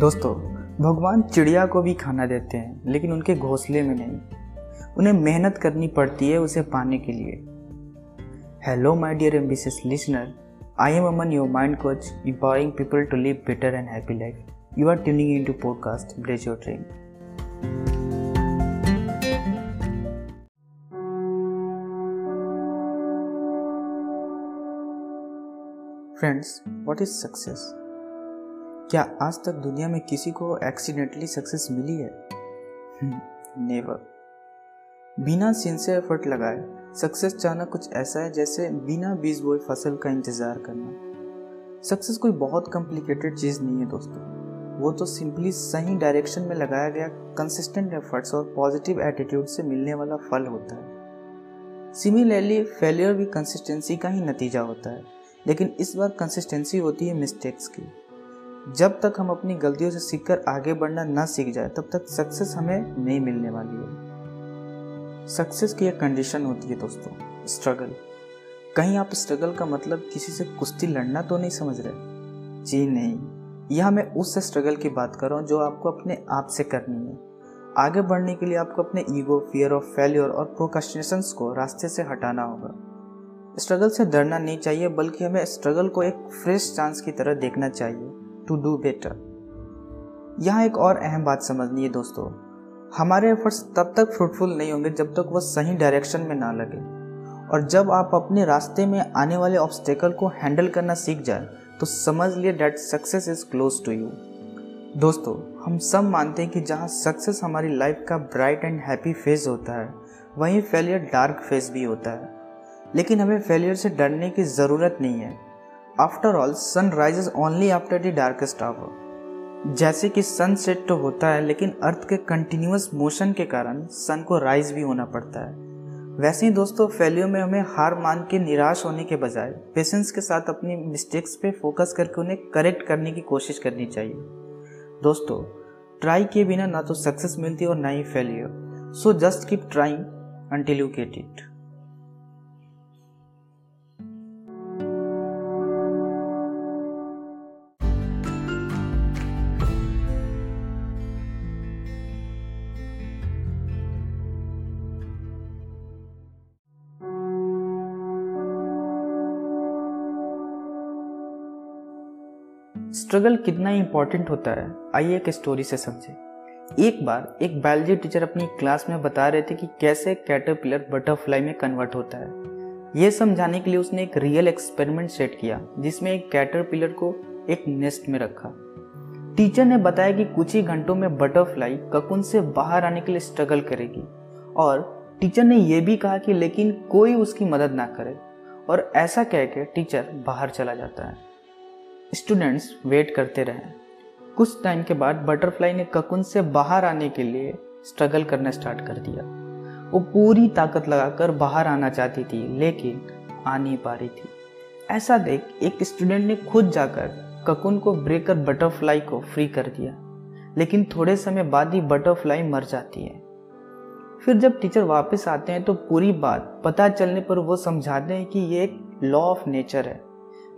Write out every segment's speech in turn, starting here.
दोस्तों, भगवान चिड़िया को भी खाना देते हैं, लेकिन उनके घोंसले में नहीं। उन्हें मेहनत करनी पड़ती है उसे पाने के लिए। Hello my dear ambitious listener I am Aman your mind coach empowering people to live better and happy life you are tuning in to podcast brace your train friends what is success क्या आज तक दुनिया में किसी को accidentally success मिली है? Never hmm, बिना sincere effort लगाए सक्सेस चाहना कुछ ऐसा है जैसे बिना बीज बोए फ़सल का इंतज़ार करना। सक्सेस कोई बहुत कॉम्प्लिकेटेड चीज़ नहीं है दोस्तों। वो तो सिंपली सही डायरेक्शन में लगाया गया कंसिस्टेंट एफर्ट्स और पॉजिटिव एटीट्यूड से मिलने वाला फल होता है। सिमिलरली फेलियर भी कंसिस्टेंसी का ही नतीजा होता है। लेकिन इस बार कंसिस्टेंसी होती है मिस्टेक्स की। जब तक हम अपनी गलतियों से सीखकर आगे बढ़ना ना सीख जाए, तब तक सक्सेस हमें नहीं मिलने वाली है। सक्सेस की एक कंडीशन होती है दोस्तों स्ट्रगल कहीं आप स्ट्रगल का मतलब किसी से कुश्ती लड़ना तो नहीं समझ रहे? जी नहीं। यह मैं उस स्ट्रगल की बात कर रहा हूँ जो आपको अपने आप से करनी है। आगे बढ़ने के लिए आपको अपने ईगो फियर ऑफ़ फेल्योर और प्रोकास्टिनेशन को रास्ते से हटाना होगा। स्ट्रगल से डरना नहीं चाहिए, बल्कि हमें स्ट्रगल को एक फ्रेश चांस की तरह देखना चाहिए। टू डू बेटर यहाँ एक और अहम बात समझनी है दोस्तों। हमारे एफर्ट्स तब तक फ्रूटफुल नहीं होंगे जब तक वह सही डायरेक्शन में ना लगे। और जब आप अपने रास्ते में आने वाले ऑब्स्टेकल को हैंडल करना सीख जाए तो समझ लिए that success is close to you दोस्तों, हम सब मानते हैं कि जहाँ सक्सेस हमारी लाइफ का ब्राइट एंड हैप्पी फ़ेज़ होता है, वहीं फेलियर डार्क फ़ेज़ भी होता है। लेकिन हमें फेलियर से डरने की ज़रूरत नहीं है। After all sun rises only after the darkest hour जैसे कि सन सेट तो होता है, लेकिन अर्थ के कंटिन्यूस मोशन के कारण सन को राइज भी होना पड़ता है। वैसे ही दोस्तों फेलियो में हमें हार मान के निराश होने के बजाय पेशेंस के साथ अपनी मिस्टेक्स पे फोकस करके उन्हें करेक्ट करने की कोशिश करनी चाहिए। दोस्तों ट्राई किए बिना ना तो सक्सेस मिलती और ना ही failure so just keep trying until you get it struggle कितना इंपॉर्टेंट होता है? आइए एक स्टोरी से समझे। एक बार एक बायोलॉजी टीचर अपनी क्लास में बता रहे थे कि कैसे कैटरपिलर बटरफ्लाई में कन्वर्ट होता है। ये समझाने के लिए उसने एक रियल एक्सपेरिमेंट सेट किया, जिसमें एक कैटरपिलर को एक नेस्ट में रखा। टीचर ने बताया कि कुछ ही घंटों में बटरफ्लाई ककुन से बाहर आने के लिए स्ट्रगल करेगी। और टीचर ने यह भी कहा कि लेकिन कोई उसकी मदद ना करे। और ऐसा कह के टीचर बाहर चला जाता है। स्टूडेंट्स वेट करते रहे। कुछ टाइम के बाद बटरफ्लाई ने ककुन से बाहर आने के लिए स्ट्रगल करना स्टार्ट कर दिया। वो पूरी ताकत लगाकर बाहर आना चाहती थी, लेकिन आ नहीं पा रही थी। ऐसा देख एक स्टूडेंट ने खुद जाकर ककुन को ब्रेक कर बटरफ्लाई को फ्री कर दिया। लेकिन थोड़े समय बाद ही बटरफ्लाई मर जाती है। फिर जब टीचर वापस आते हैं तो पूरी बात पता चलने पर वो समझाते हैं कि ये एक लॉ ऑफ़ नेचर है।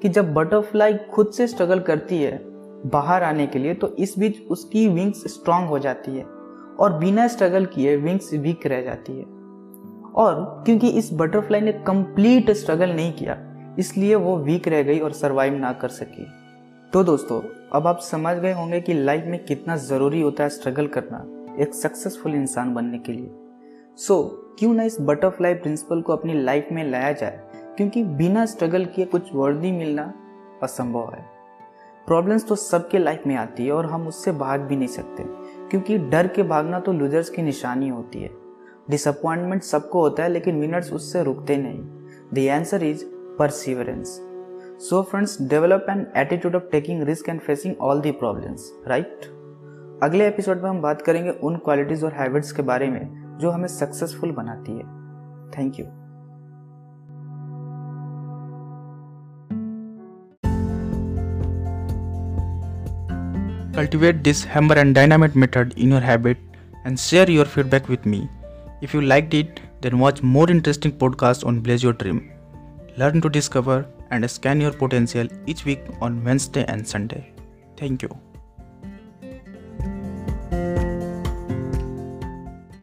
कि जब बटरफ्लाई खुद से स्ट्रगल करती है बाहर आने के लिए तो इस बीच उसकी विंग्स स्ट्रांग हो जाती है और बिना स्ट्रगल किए विंग्स वीक रह जाती है। और क्योंकि इस बटरफ्लाई ने कंप्लीट स्ट्रगल नहीं किया इसलिए वो वीक रह गई और सरवाइव ना कर सकी। तो दोस्तों अब आप समझ गए होंगे कि लाइफ में कितना ज़रूरी होता है स्ट्रगल करना एक सक्सेसफुल इंसान बनने के लिए। सो so, क्यों ना इस बटरफ्लाई प्रिंसिपल को अपनी लाइफ में लाया जाए क्योंकि बिना स्ट्रगल किए कुछ वर्दी मिलना असंभव है। प्रॉब्लम्स तो सबके लाइफ में आती है और हम उससे भाग भी नहीं सकते, क्योंकि डर के भागना तो लूजर्स की निशानी होती है। डिसअपॉइंटमेंट सबको होता है, लेकिन विनर्स उससे रुकते नहीं। The answer is perseverance so friends develop an attitude of taking risk and facing all the problems right अगले एपिसोड में हम बात करेंगे उन क्वालिटीज़ और हैबिट्स के बारे में जो हमें सक्सेसफुल बनाती है। Thank you Cultivate this hammer and dynamite method in your habit and share your feedback with me. If you liked it, then watch more interesting podcasts on Blaze Your Dream. Learn to discover and scan your potential each week on Wednesday and Sunday. Thank you.